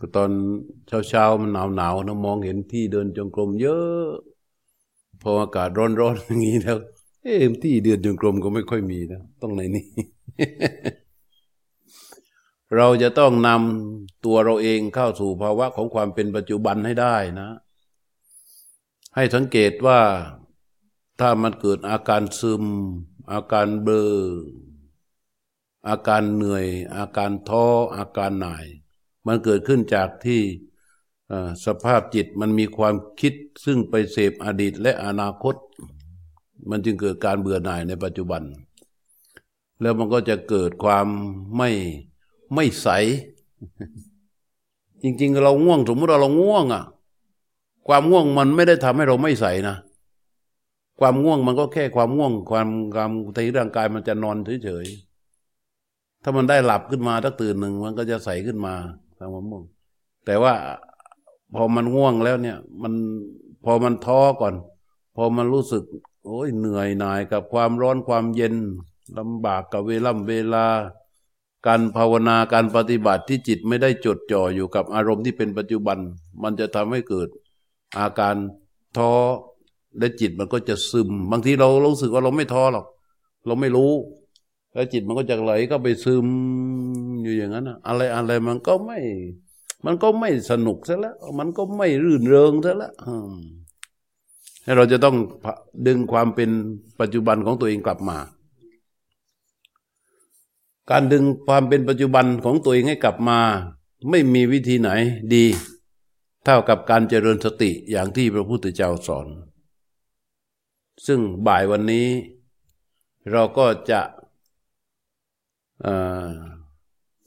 ก็ตอนเช้าๆมันหนาวหนะมองเห็นที่เดินจงกรมเยอะ พออากาศร้อนๆอย่างนี้แล้วเอ๊ที่เดินจงกรมก็ไม่ค่อยมีนะต้องในนี้ เราจะต้องนำตัวเราเองเข้าสู่ภาวะของความเป็นปัจจุบันให้ได้นะ ให้สังเกตว่าถ้ามันเกิดอาการซึม อาการเบลออาการเหนื่อย อาการท้ออาการหน่าย มันเกิดขึ้นจากที่สภาพจิตมันมีความคิดซึ่งไปเสพอดีตและอนาคต มันจึงเกิดการเบื่อหน่ายในปัจจุบัน แล้วมันก็จะเกิดความไม่ไม่ใส จริง ๆ เราง่วงสมมติเราเราง่วงอะ ความง่วงมันไม่ได้ทำให้เราไม่ใสนะความง่วงมันก็แค่ความง่วง ความความในร่างกายมันจะนอนเฉยๆถ้ามันได้หลับขึ้นมาตั้งตื่นหนึ่งมันก็จะใสขึ้นมา ทางความง่วง แต่ว่าพอมันง่วงแล้วเนี่ย มันพอมันท้อก่อน พอมันรู้สึก โอ้ยเหนื่อยหน่ายกับความร้อนความเย็นลำบากกับเวลาเวลา การภาวนาการปฏิบัติที่จิตไม่ได้จดจ่ออยู่กับอารมณ์ที่เป็นปัจจุบัน มันจะทำให้เกิดอาการท้อและจิตมันก็จะซึม บางทีเรารู้สึกว่าเราไม่ท้อหรอก เราไม่รู้ แล้วจิตมันก็จะไหลก็ไปซึม อยู่อย่างนั้นอะไรอะไรมันก็ไม่ มันก็ไม่สนุกซะแล้ว มันก็ไม่รื่นเริงซะแล้วให้เราจะต้องดึงความเป็นปัจจุบันของตัวเองกลับมา การดึงความเป็นปัจจุบันของตัวเองให้กลับมา ไม่มีวิธีไหนดี เท่ากับการเจริญสติอย่างที่พระพุทธเจ้าสอน ซึ่งบ่ายวันนี้ เราก็จะ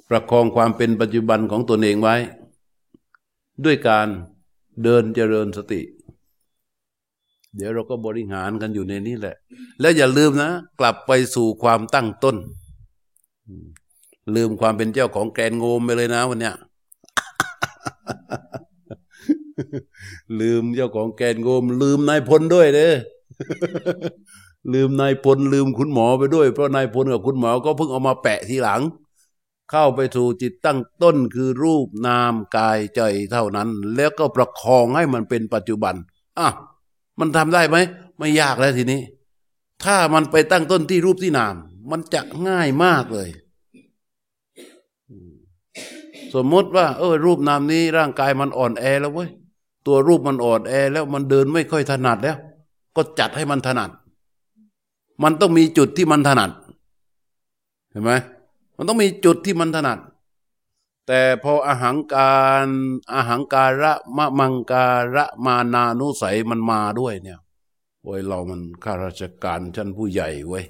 ประคองความเป็นปัจจุบันของตนเองไว้ ด้วยการเดินเจริญสติ เดี๋ยวเราก็บริหารกันอยู่ในนี้แหละ แล้วอย่าลืมนะ กลับไปสู่ความตั้งต้น ลืมความเป็นเจ้าของแกนโงมไปเลยนะวันเนี้ยลืมเจ้าของแกนโงม ลืมนายพลด้วยเด้ลืมนายพลลืมคุณหมอไปด้วย เพราะนายพลกับคุณหมอก็เพิ่งเอามาแปะทีหลัง เข้าไปสู่จิตตั้งต้นคือรูปนามกายใจเท่านั้น แล้วก็ประคองให้มันเป็นปัจจุบันอะมันทำได้ไหมไม่ยากแล้วทีนี้ ถ้ามันไปตั้งต้นที่รูปที่นาม มันจะง่ายมากเลย สมมติว่า เออ รูปนามนี้ร่างกายมันอ่อนแอแล้วเว้ยตัวรูปมันอ่อนแอแล้วมันเดินไม่ค่อยถนัดแล้ว ก็จัดให้มันถนัด มันต้องมีจุดที่มันถนัด เห็นไหม มันต้องมีจุดที่มันถนัด แต่พออาหางการอาหางการะมะมังการะมานานุสัยมันมาด้วยเนี่ยโอ้ยเรามันข้าราชการชั้นผู้ใหญ่เว้ย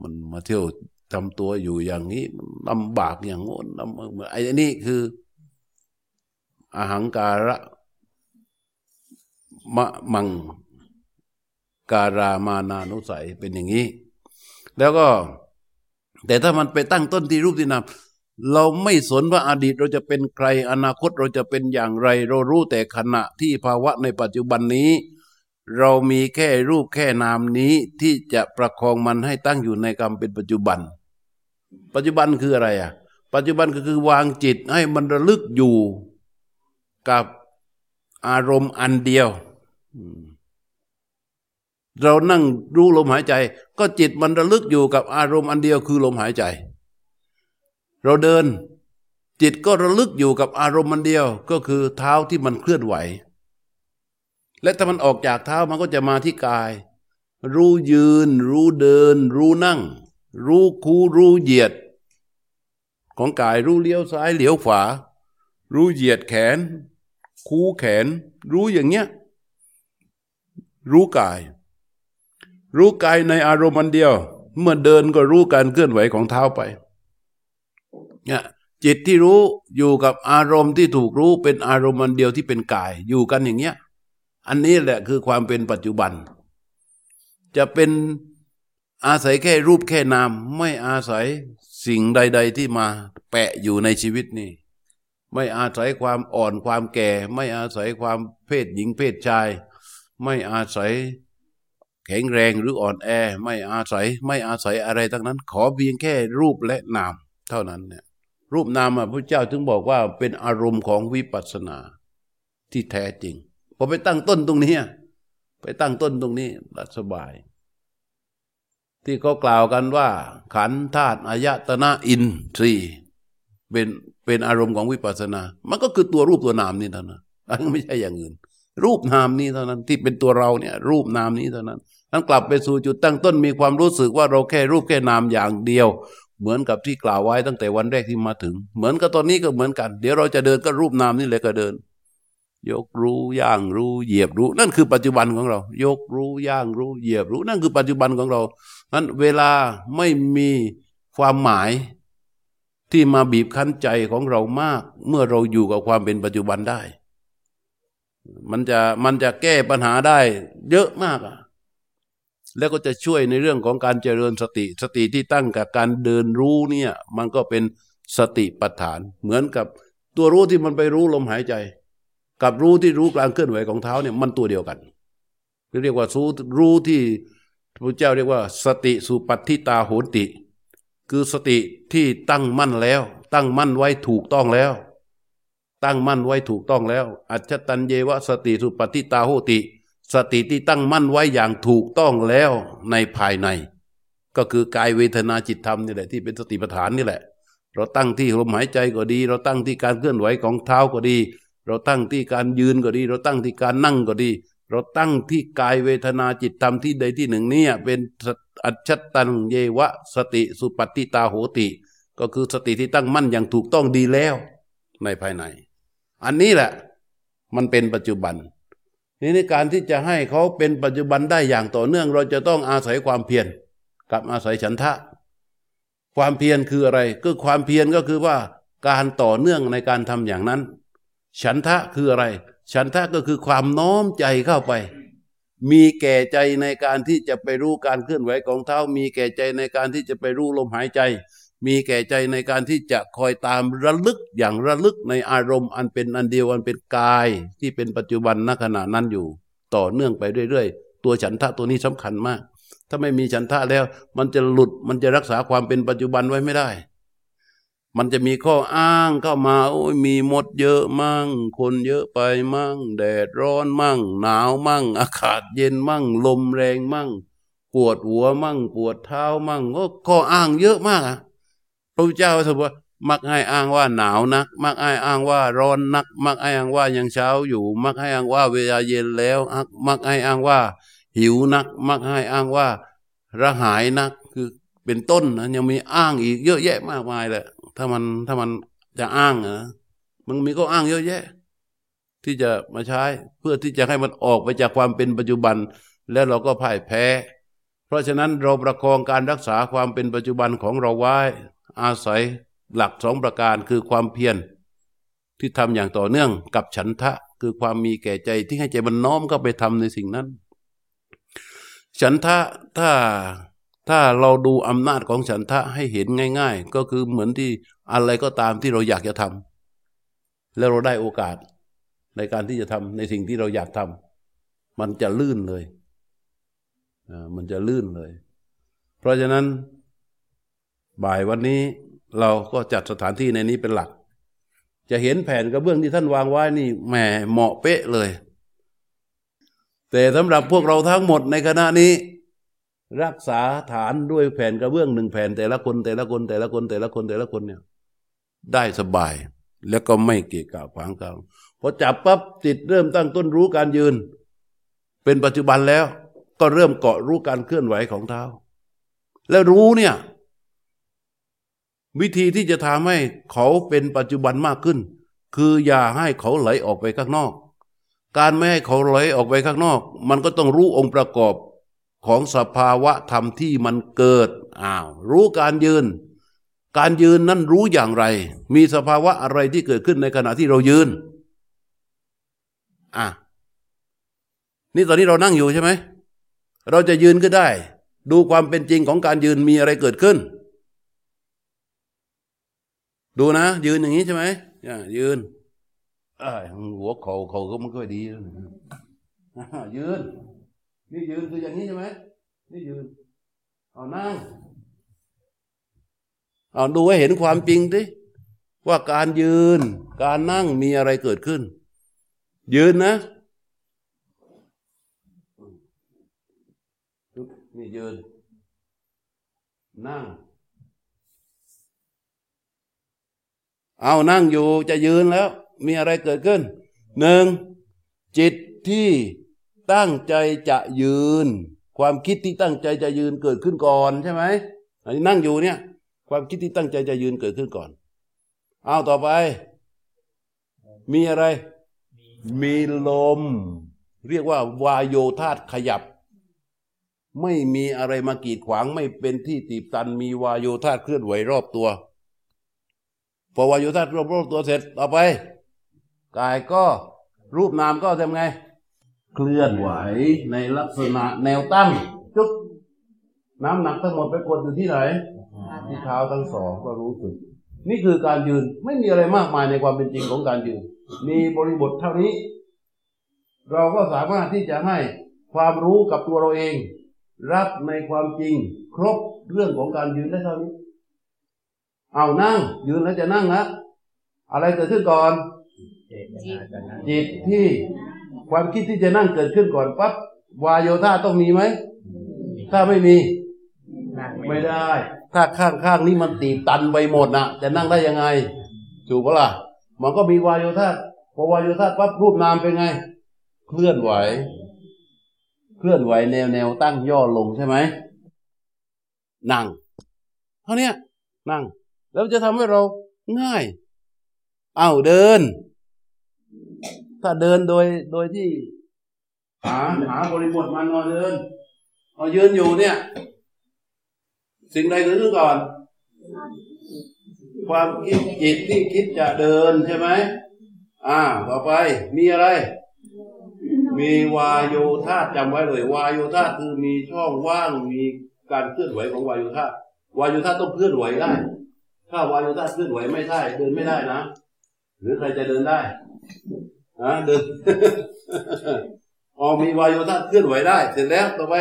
มันมาเที่ยวทำตัวอยู่อย่างนี้ลำบากอย่างโน้นไอ้นี่คือ อาหางการะมะมัง การามานานุสัยเป็นอย่างนี้ แล้วก็ แต่ถ้ามันไปตั้งต้นที่รูปที่นามเราไม่สนว่าอาดีตเราจะเป็นใคร อนาคตเราจะเป็นอย่างไร เรารู้แต่ขณะที่ภาวะในปัจจุบันนี้ เรามีแค่รูปแค่นามนี้ที่จะประคองมันให้ตั้งอยู่ในกรรมเป็นปัจจุบัน ปัจจุบันคืออะไรอะ ปัจจุบันก็คือวางจิตให้มันระลึกอยู่กับอารมณ์อันเดียว เรานั่งรู้ลมหายใจ ก็จิตมันระลึกอยู่กับอารมณ์อันเดียวคือลมหายใจ เราเดิน จิตก็ระลึกอยู่กับอารมณ์อันเดียวก็คือเท้าที่มันเคลื่อนไหว และถ้ามันออกจากเท้ามันก็จะมาที่กาย รู้ยืน รู้เดิน รู้นั่ง รู้คูรู้เหยียด ของกายรู้เลี้ยวซ้ายเลี้ยวขวา รู้เหยียดแขน คูแขน รู้อย่างเงี้ยรู้กาย รู้กายในอารมณ์อันเดียว เมื่อเดินก็รู้การเคลื่อนไหวของเท้าไปเนี่ยจิตที่รู้อยู่กับอารมณ์ที่ถูกรู้เป็นอารมณ์อันเดียวที่เป็นกายอยู่กันอย่างเงี้ย อันนี้แหละคือความเป็นปัจจุบัน จะเป็นอาศัยแค่รูปแค่นาม ไม่อาศัยสิ่งใด ๆ ที่มาแปะอยู่ในชีวิตนี่ไม่อาศัยความอ่อนความแก่ ไม่อาศัยความเพศหญิงเพศชาย ไม่อาศัย แข็งแรงหรืออ่อนแอไม่อาศัยไม่อาศัยอะไรทั้งนั้น ขอเพียงแค่รูปและนาม เท่านั้นเนี่ยรูปนามอะพระเจ้าถึงบอกว่าเป็นอารมณ์ของวิปัสสนาที่แท้จริงพอไปตั้งต้นตรงนี้ ไปตั้งต้นตรงนี้รัสบาย ที่เขากล่าวกันว่า ขันธาตุอายตนะอินทรีเป็นเป็นอารมณ์ของวิปัสสนา มันก็คือตัวรูปตัวนามนี่เท่านั้นไม่ใช่อย่างอื่น รูปนามนี้เท่านั้นที่เป็นตัวเราเนี่ยรูปนามนี้เท่านั้นนั้นกลับไปสู่จุดตั้งต้นมีความรู้สึกว่าเราแค่รูปแค่นามอย่างเดียว เหมือนกับที่กล่าวไว้ตั้งแต่วันแรกที่มาถึง เหมือนกับตอนนี้ก็เหมือนกัน เดี๋ยวเราจะเดินก็รูปนามนี่แหละก็เดิน ยกรู้ย่างรู้เหยียบรู้ นั่นคือปัจจุบันของเรา ยกรู้ย่างรู้เหยียบรู้ นั่นคือปัจจุบันของเรานั้นเวลาไม่มีความหมายที่มาบีบคั้นใจของเรามาก เมื่อเราอยู่กับความเป็นปัจจุบันได้ มันจะมันจะแก้ปัญหาได้เยอะมากอะแล้วก็จะช่วยในเรื่องของการเจริญสติ สติที่ตั้งกับการเดินรู้เนี่ย มันก็เป็นสติปัฏฐาน เหมือนกับตัวรู้ที่มันไปรู้ลมหายใจ กับรู้ที่รู้กลางเคลื่อนไหวของเท้าเนี่ยมันตัวเดียวกันเรียกว่ารู้รู้ที่พระเจ้าเรียกว่า สติสุปัติตาโหติ คือสติที่ตั้งมั่นแล้ว ตั้งมั่นไว้ถูกต้องแล้ว ตั้งมั่นไว้ถูกต้องแล้ว อัจฉตัญเยวะสติสุปฏิตาโหติ สติที่ตั้งมั่นไว้อย่างถูกต้องแล้วในภายใน ก็คือกายเวทนาจิตธรรมนี่แหละที่เป็นสติปัฏฐานนี่แหละ เราตั้งที่ลมหายใจก็ดี เราตั้งที่การเคลื่อนไหวของเท้าก็ดี เราตั้งที่การยืนก็ดี เราตั้งที่การนั่งก็ดี เราตั้งที่กายเวทนาจิตธรรมที่ใดที่หนึ่งเนี่ยเป็นอัจฉตันเยวะสติสุปฏิตาโหติ ก็คือสติที่ตั้งมั่นอย่างถูกต้องดีแล้วในภายใน อันนี้แหละ มันเป็นปัจจุบันนี่ในการที่จะให้เขาเป็นปัจจุบันได้อย่างต่อเนื่อง เราจะต้องอาศัยความเพียรกับอาศัยฉันทะ ความเพียรคืออะไร ก็ความเพียรก็คือว่าการต่อเนื่องในการทำอย่างนั้น ฉันทะคืออะไร ฉันทะก็คือความน้อมใจเข้าไป มีแก่ใจในการที่จะไปรู้การเคลื่อนไหวของเท้า มีแก่ใจในการที่จะไปรู้ลมหายใจ มีแก่ใจในการที่จะคอยตามระลึกอย่างระลึกในอารมณ์ อันเป็นอันเดียวอันเป็นกายที่เป็นปัจจุบันณขณะนั้นอยู่ ต่อเนื่องไปเรื่อยๆ ตัวฉันทะตัวนี้สำคัญมาก ถ้าไม่มีฉันทะแล้ว มันจะหลุดมันจะรักษาความเป็นปัจจุบันไว้ไม่ได้ มันจะมีข้ออ้างเข้ามาโอ้ยมีมดเยอะมั่ง คนเยอะไปมั่ง แดดร้อนมั่ง หนาวมั่ง อากาศเย็นมั่ง ลมแรงมั่ง ปวดหัวมั่ง ปวดเท้ามั่งก็ข้ออ้างเยอะมากอะ พระพุทธเจ้าถือว่ามักให้อ้างว่าหนาวนัก มักให้อ้างว่าร้อนนัก มักให้อ้างว่ายังเช้าอยู่ มักให้อ้างว่าเวลาเย็นแล้ว มักให้อ้างว่า หิวนัก มักให้อ้างว่าระหายนักคือเป็นต้นนะยังมีอ้างอีกเยอะแยะมากมายเลยถ้ามันถ้ามันจะอ้างนะมันมีก็อ้างเยอะแยะ ที่จะมาใช้เพื่อที่จะให้มันออกไปจากความเป็นปัจจุบัน แล้วเราก็พ่ายแพ้ เพราะฉะนั้นเราประคองการรักษาความเป็นปัจจุบันของเราไว้ อาศัยหลักสองประการคือความเพียรที่ทำอย่างต่อเนื่องกับฉันทะคือความมีแก่ใจที่ให้ใจมันน้อมเข้าไปทำในสิ่งนั้น ฉันทะถ้าถ้าเราดูอำนาจของฉันทะให้เห็นง่าย ๆ ก็คือเหมือนที่อะไรก็ตามที่เราอยากจะทำแล้วเราได้โอกาสในการที่จะทำในสิ่งที่เราอยากทำมันจะลื่นเลยมันจะลื่นเลย เพราะฉะนั้น บ่ายวันนี้เราก็จัดสถานที่ในนี้เป็นหลัก จะเห็นแผนกระเบื้องที่ท่านวางไว้นี่แหมเหมาะเป๊ะเลย แต่สำหรับพวกเราทั้งหมดในคณะนี้ รักษาฐานด้วยแผ่นกระเบื้องหนึ่งแผ่นแต่ละคนแต่ละคนแต่ละคนแต่ละคนแต่ละคนเนี่ยได้สบายแล้วก็ไม่เกะกะขวางกลางพอจับปั๊บจิตเริ่มตั้งต้นรู้การยืน เป็นปัจจุบันแล้วก็เริ่มเกาะรู้การเคลื่อนไหวของเท้า แล้วรู้เนี่ย วิธีที่จะทำให้เขาเป็นปัจจุบันมากขึ้น คืออย่าให้เขาไหลออกไปข้างนอก การไม่ให้เขาไหลออกไปข้างนอก มันก็ต้องรู้องค์ประกอบของสภาวะธรรมที่มันเกิดอ้าวรู้การยืน การยืนนั้นรู้อย่างไร มีสภาวะอะไรที่เกิดขึ้นในขณะที่เรายืนอะนี่ตอนนี้เรานั่งอยู่ใช่ไหมเราจะยืนก็ได้ ดูความเป็นจริงของการยืนมีอะไรเกิดขึ้น ดูนะ ยืนอย่างนี้ใช่ไหมยืนหัวเขาเขาก็ไม่ค่อยดียืน นี่ยืนคืออย่างนี้ใช่ไหมนี่ยืน เอานั่ง เอาดูให้เห็นความจริงดิว่าการยืน การนั่งมีอะไรเกิดขึ้น ยืนนะนี่ยืน นั่ง เอานั่งอยู่จะยืนแล้ว มีอะไรเกิดขึ้นหนึ่งจิตที่ตั้งใจจะยืน ความคิดที่ตั้งใจจะยืนเกิดขึ้นก่อนใช่ไหมอันนี้นั่งอยู่เนี่ย ความคิดที่ตั้งใจจะยืนเกิดขึ้นก่อน เอาต่อไป มีอะไร มีลม เรียกว่าวายโยธาตขยับ ไม่มีอะไรมากีดขวางไม่เป็นที่ตีบตัน มีวายโยธาตเคลื่อนไหวรอบตัว พอวายโยธาตรอบรอบตัวเสร็จต่อไป กายก็รูปนามก็ทำไง เคลื่อนไหวในลักษณะแนวตั้งจุ๊บน้ำหนักทั้งหมดไปกดอยู่ที่ไหน ที่เท้าทั้งสองก็รู้สึก นี่คือการยืนไม่มีอะไรมากมายในความเป็นจริงของการยืน มีบริบทเท่านี้ เราก็สามารถที่จะให้ความรู้กับตัวเราเอง รับในความจริง ครบเรื่องของการยืนได้เท่านี้ เอานั่ง ยืนแล้วจะนั่งนะอะไรเกิดขึ้นก่อน จิตที่ความคิดที่จะนั่งเกิดขึ้นก่อนปั๊บวายโยธาต้องมีไหม ถ้าไม่มี ไม่ได้ ถ้าข้างข้างนี้มันตีบตันไปหมดนะจะนั่งได้ยังไงถูกปะล่ะ มันก็มีวายโยธาพอวายโยธาปั๊บรูปนามเป็นไง เคลื่อนไหว เคลื่อนไหวแนวแนวตั้งย่อลงใช่ไหมนั่ง เท่านี้นั่ง แล้วจะทำให้เราง่าย เอาเดิน ถ้าเดินโดยโดยที่ หาหาบริบทมันนอนเดินเอายืนอยู่เนี่ย สิ่งใดเกิดขึ้นก่อน ความคิดจิตที่คิดจะเดินใช่ไหมอ่า ต่อไปมีอะไร มีวายโยธาจำไว้เลยวายโยธาคือมีช่องว่างมีการเคลื่อนไหวของวายโยธาวายโยธาต้องเคลื่อนไหวได้ ถ้าวายโยธาเคลื่อนไหวไม่ได้ เดินไม่ได้นะ หรือใครจะเดินได้ฮะเดินออมีวายโยธาเคลื่อนไหวได้ เสร็จแล้วต่อไป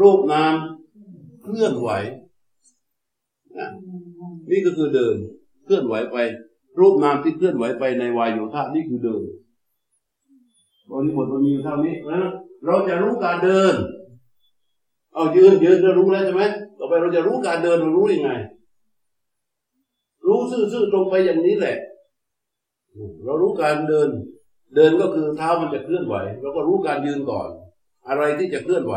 รูปนามเคลื่อนไหวนะนี่ก็คือเดินเคลื่อนไหวไป รูปนามที่เคลื่อนไหวไปในวายโยธานี่คือเดินบริบทมันมีอยู่เท่านี้นะเราจะรู้การเดิน เอายืนยืนจะรู้แล้วใช่ไหมต่อไปเราจะรู้การเดินเรารู้ยังไง รู้ซื่อๆตรงไปอย่างนี้แหละ เรารู้การเดิน เดินก็คือเท้ามันจะเคลื่อนไหวเราก็รู้การยืนก่อน อะไรที่จะเคลื่อนไหว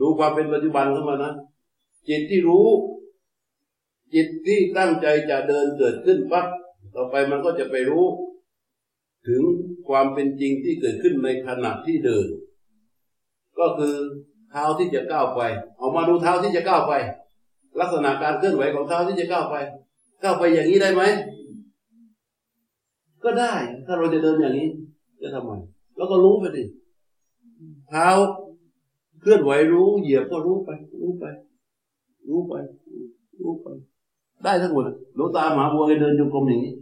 ดูความเป็นปัจจุบันเข้ามานะจิตที่รู้ จิตที่ตั้งใจจะเดินเกิดขึ้นปั๊บต่อไปมันก็จะไปรู้ ถึงความเป็นจริงที่เกิดขึ้นในขณะที่เดิน ก็คือเท้าที่จะก้าวไป ออกมาดูเท้าที่จะก้าวไป ลักษณะการเคลื่อนไหวของเท้าที่จะก้าวไป ก้าวไปอย่างนี้ได้ไหม ก็ได้ ถ้าเราจะเดินอย่างนี้ จะทำไมแล้วก็รู้ไปดิเท้าเคลื่อนไหวรู้ เหยียบก็รู้ไป รู้ไป รู้ไป รู้ไป ได้ทั้งหมดหลวงตาหมาบัวแกเดินจงกรมอย่างนี้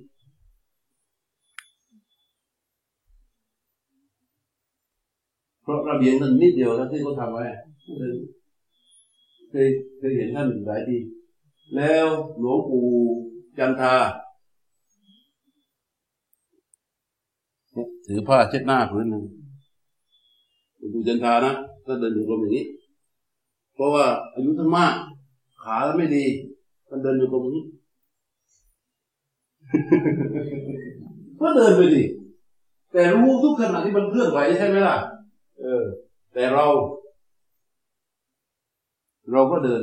เพราะระเบียงนั้นนิดเดียวแล้วที่เขาทำไว้เคยเคยเห็นท่านหลายทีแล้วหลวงปู่ จันทาถือผ้าเช็ดหน้าพื้นหนึ่งหลวงปู่จันทานะก็เดินอยู่กรมอย่างนี้ เพราะว่าอายุท่านมาก ขาไม่ดีท่านเดินอยู่กรมอย่างนี้ก็เดินไปดิแต่รู้ทุกขณะที่มันเคลื่อนไหวใช่ไหมล่ะ เออ แต่เรา เราก็เดิน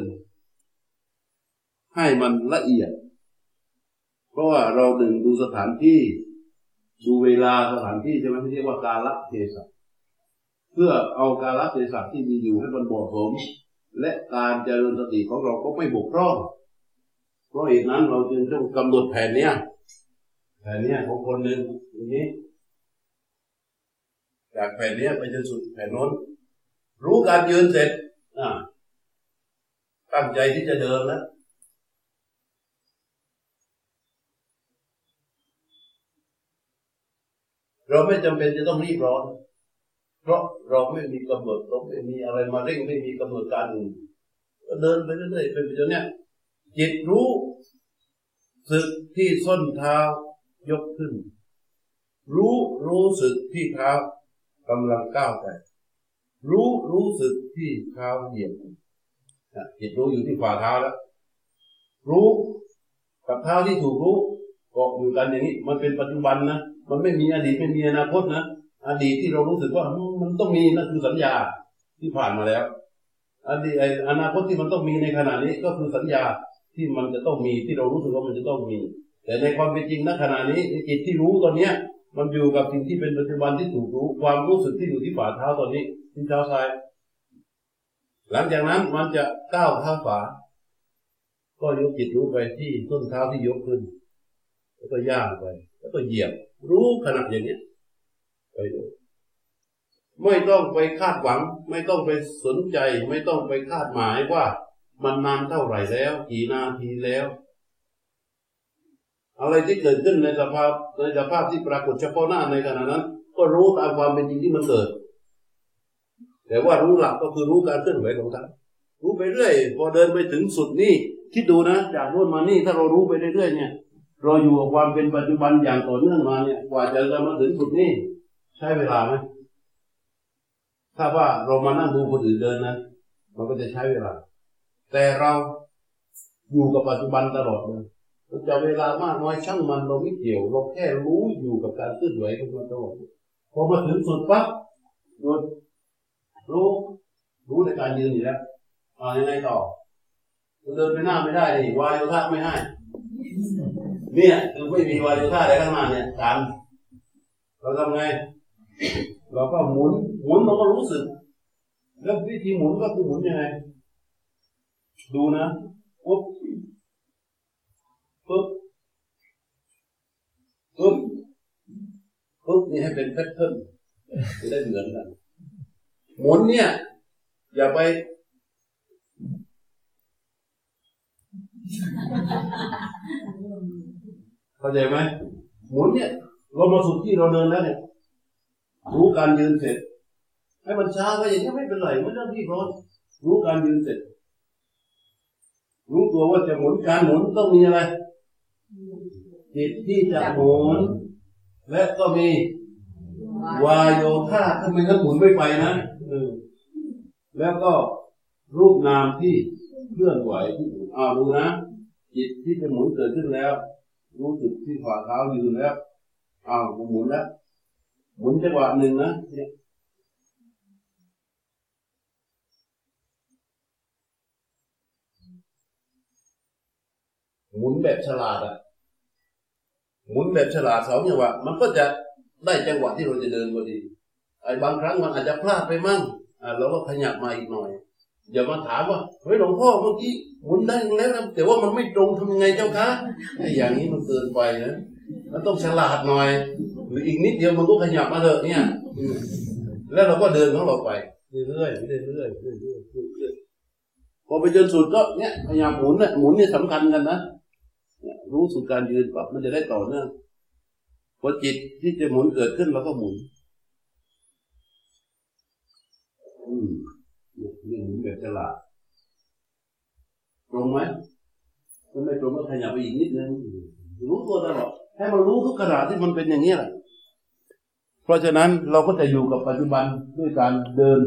ให้มันละเอียด เพราะว่าเราหนึ่งดูสถานที่ ดูเวลาสถานที่ใช่ไหมที่เรียกว่าการละเทศะเพื่อเอาการละเทศะที่มีอยู่ให้มันเหมาะสม และการเจริญสติของเราก็ไม่บกพร่อง เพราะเหตุนั้นเราจึงต้องกำหนดแผนเนี้ยแผนเนี้ยของคนหนึ่งอย่างนี้จากแผ่นนี้ไปจนสุดแผ่นน้น รู้การยืนเสร็จอ่าตั้งใจที่จะเดินแล้ว เราไม่จำเป็นจะต้องรีบร้อน เพราะเราไม่มีกำหนดต้องไม่มีอะไรมาเร่งไม่มีกำหนดการก็เดินไปเรื่อยๆเป็นไปจนเนี้ยจิตรู้สึกที่ส้นเท้ายกขึ้น รู้รู้สึกที่เท้ากำลังก้าวไปรู้รู้สึกที่เท้าเหยียบจิตรู้อยู่ที่ฝ่าเท้าแล้ว รู้กับเท้าที่ถูกรู้เกาะอยู่กันอย่างนี้ มันเป็นปัจจุบันนะ มันไม่มีอดีตไม่มีอนาคตนะอดีตที่เรารู้สึกว่ามันต้องมีนั่นคือสัญญาที่ผ่านมาแล้วอดีตอนาคตที่มันต้องมีในขณะนี้ก็คือสัญญาที่มันจะต้องมีที่เรารู้สึกว่ามันจะต้องมี แต่ในความเป็นจริงณขณะนี้จิตที่รู้ตอนเนี้ย มันอยู่กับสิ่งที่เป็นปัจจุบันที่ถูกรู้ ความรู้สึกที่อยู่ที่ฝ่าเท้าตอนนี้ที่เท้าซ้ายหลังจากนั้นมันจะก้าวเท้าขวาก็ยกจิตรู้ไปที่ต้นเท้าที่ยกขึ้น แล้วก็ย่างไป แล้วก็เหยียบ รู้ขณะอย่างนี้ไปดูไม่ต้องไปคาดหวัง ไม่ต้องไปสนใจ ไม่ต้องไปคาดหมายว่า มันนานเท่าไหร่แล้ว กี่นาทีแล้ว อะไรที่เกิดขึ้นในสภาพในสภาพที่ปรากฏเฉพาะหน้าในขณะนั้น ก็รู้ตามความเป็นจริงที่มันเกิด แต่ว่ารู้หลักก็คือรู้การเคลื่อนไหวของท่านรู้ไปเรื่อย พอเดินไปถึงสุดนี่คิดดูนะ จากโนู้นมานี่ถ้าเรารู้ไปเรื่อยๆเนี่ย เราอยู่กับความเป็นปัจจุบันอย่างต่อเนื่องมาเนี่ยกว่าจะมาถึงสุดนี่ใช้เวลาไหมถ้าว่าเรามานั่งดูคนอื่นเดินนะมันก็จะใช้เวลา แต่เราอยู่กับปัจจุบันตลอดเลยจะเวลามากน้อยช่างมันเราไม่เกี่ยว เราแค่รู้อยู่กับการเคลื่อนไหวของมันตลอดพอมาถึงสุดปั๊บหยุดรู้รู้ในการยืนอยู่แล้วอ่ายังไงต่อเดินไปหน้าไม่ได้ดิวายโยธาไม่ให้ เนี่ยคือไม่มีวายโยธาอะไรขึ้น้าเนี่ยการเราทำไง เราก็หมุน หมุนเราก็รู้สึก แล้ววิธีหมุนก็คือหมุนยังไง ดูนะปุ๊บปุ๊บปุ๊บปุ๊บนี่ให้เป็นแพทเทิร์นจะได้เหมือนกันหมุนเนี่ย อย่าไป เข้าใจไหมหมุนเนี่ยเรามาสุดที่เราเดินแล้วเนี่ยรู้การยืนเสร็จ ให้มันช้าไปอย่างนี้ไม่เป็นไรไม่ต้องที่ร้อนรู้การยืนเสร็จ รู้ตัวว่าจะหมุนการหมุนต้องมีอะไรจิตที่จะหมุนและก็มีวายโยธาถ้าไม่งั้นหมุนไม่ไปนะแล้วก็รูปนามที่เคลื่อนไหวที่อ้าวดูนะจิตที่จะหมุนเกิดขึ้นแล้ว รู้สึกที่ฝ่าเท้ายืนแล้วอ้าวหมุนแล้วหมุนจังหวะหนึ่งนะเนี่ยหมุนแบบฉลาดอะหมุนแบบฉลาดสองจังหวะมันก็จะได้จังหวะที่เราจะเดินพอดีไอ้บางครั้งมันอาจจะพลาดไปมั่งอ่าเราก็ขยับมาอีกหน่อย อย่ามาถามว่าเฮ้ยหลวงพ่อเมื่อกี้หมุนได้แล้วนะแต่ว่ามันไม่ตรงทำยังไงเจ้าคะไอ้อย่างนี้มันเกินไปนะมันต้องฉลาดหน่อย หรืออีกนิดเดียวมันก็ขยับมาเถอะเนี่ยแล้วเราก็เดินของเราไปเรื่อยๆเรื่อยๆเรื่อยๆเรื่อยๆพอไปจนสุดก็เนี่ยพยายามหมุนนะหมุนเนี่ยสำคัญกันนะรู้สึกการยืนปั๊บมันจะได้ต่อเนื่องพอจิตที่จะหมุนเกิดขึ้นเราก็หมุน อืม นี่หมุนแบบฉลาดตรงไหมถ้าไม่ตรงก็ขยับไปอีกนิดนึงรู้ตัวตลอดให้มันรู้ทุกขณะที่มันเป็นอย่างนี้แหละเพราะฉะนั้นเราก็จะอยู่กับปัจจุบันด้วยการเดิน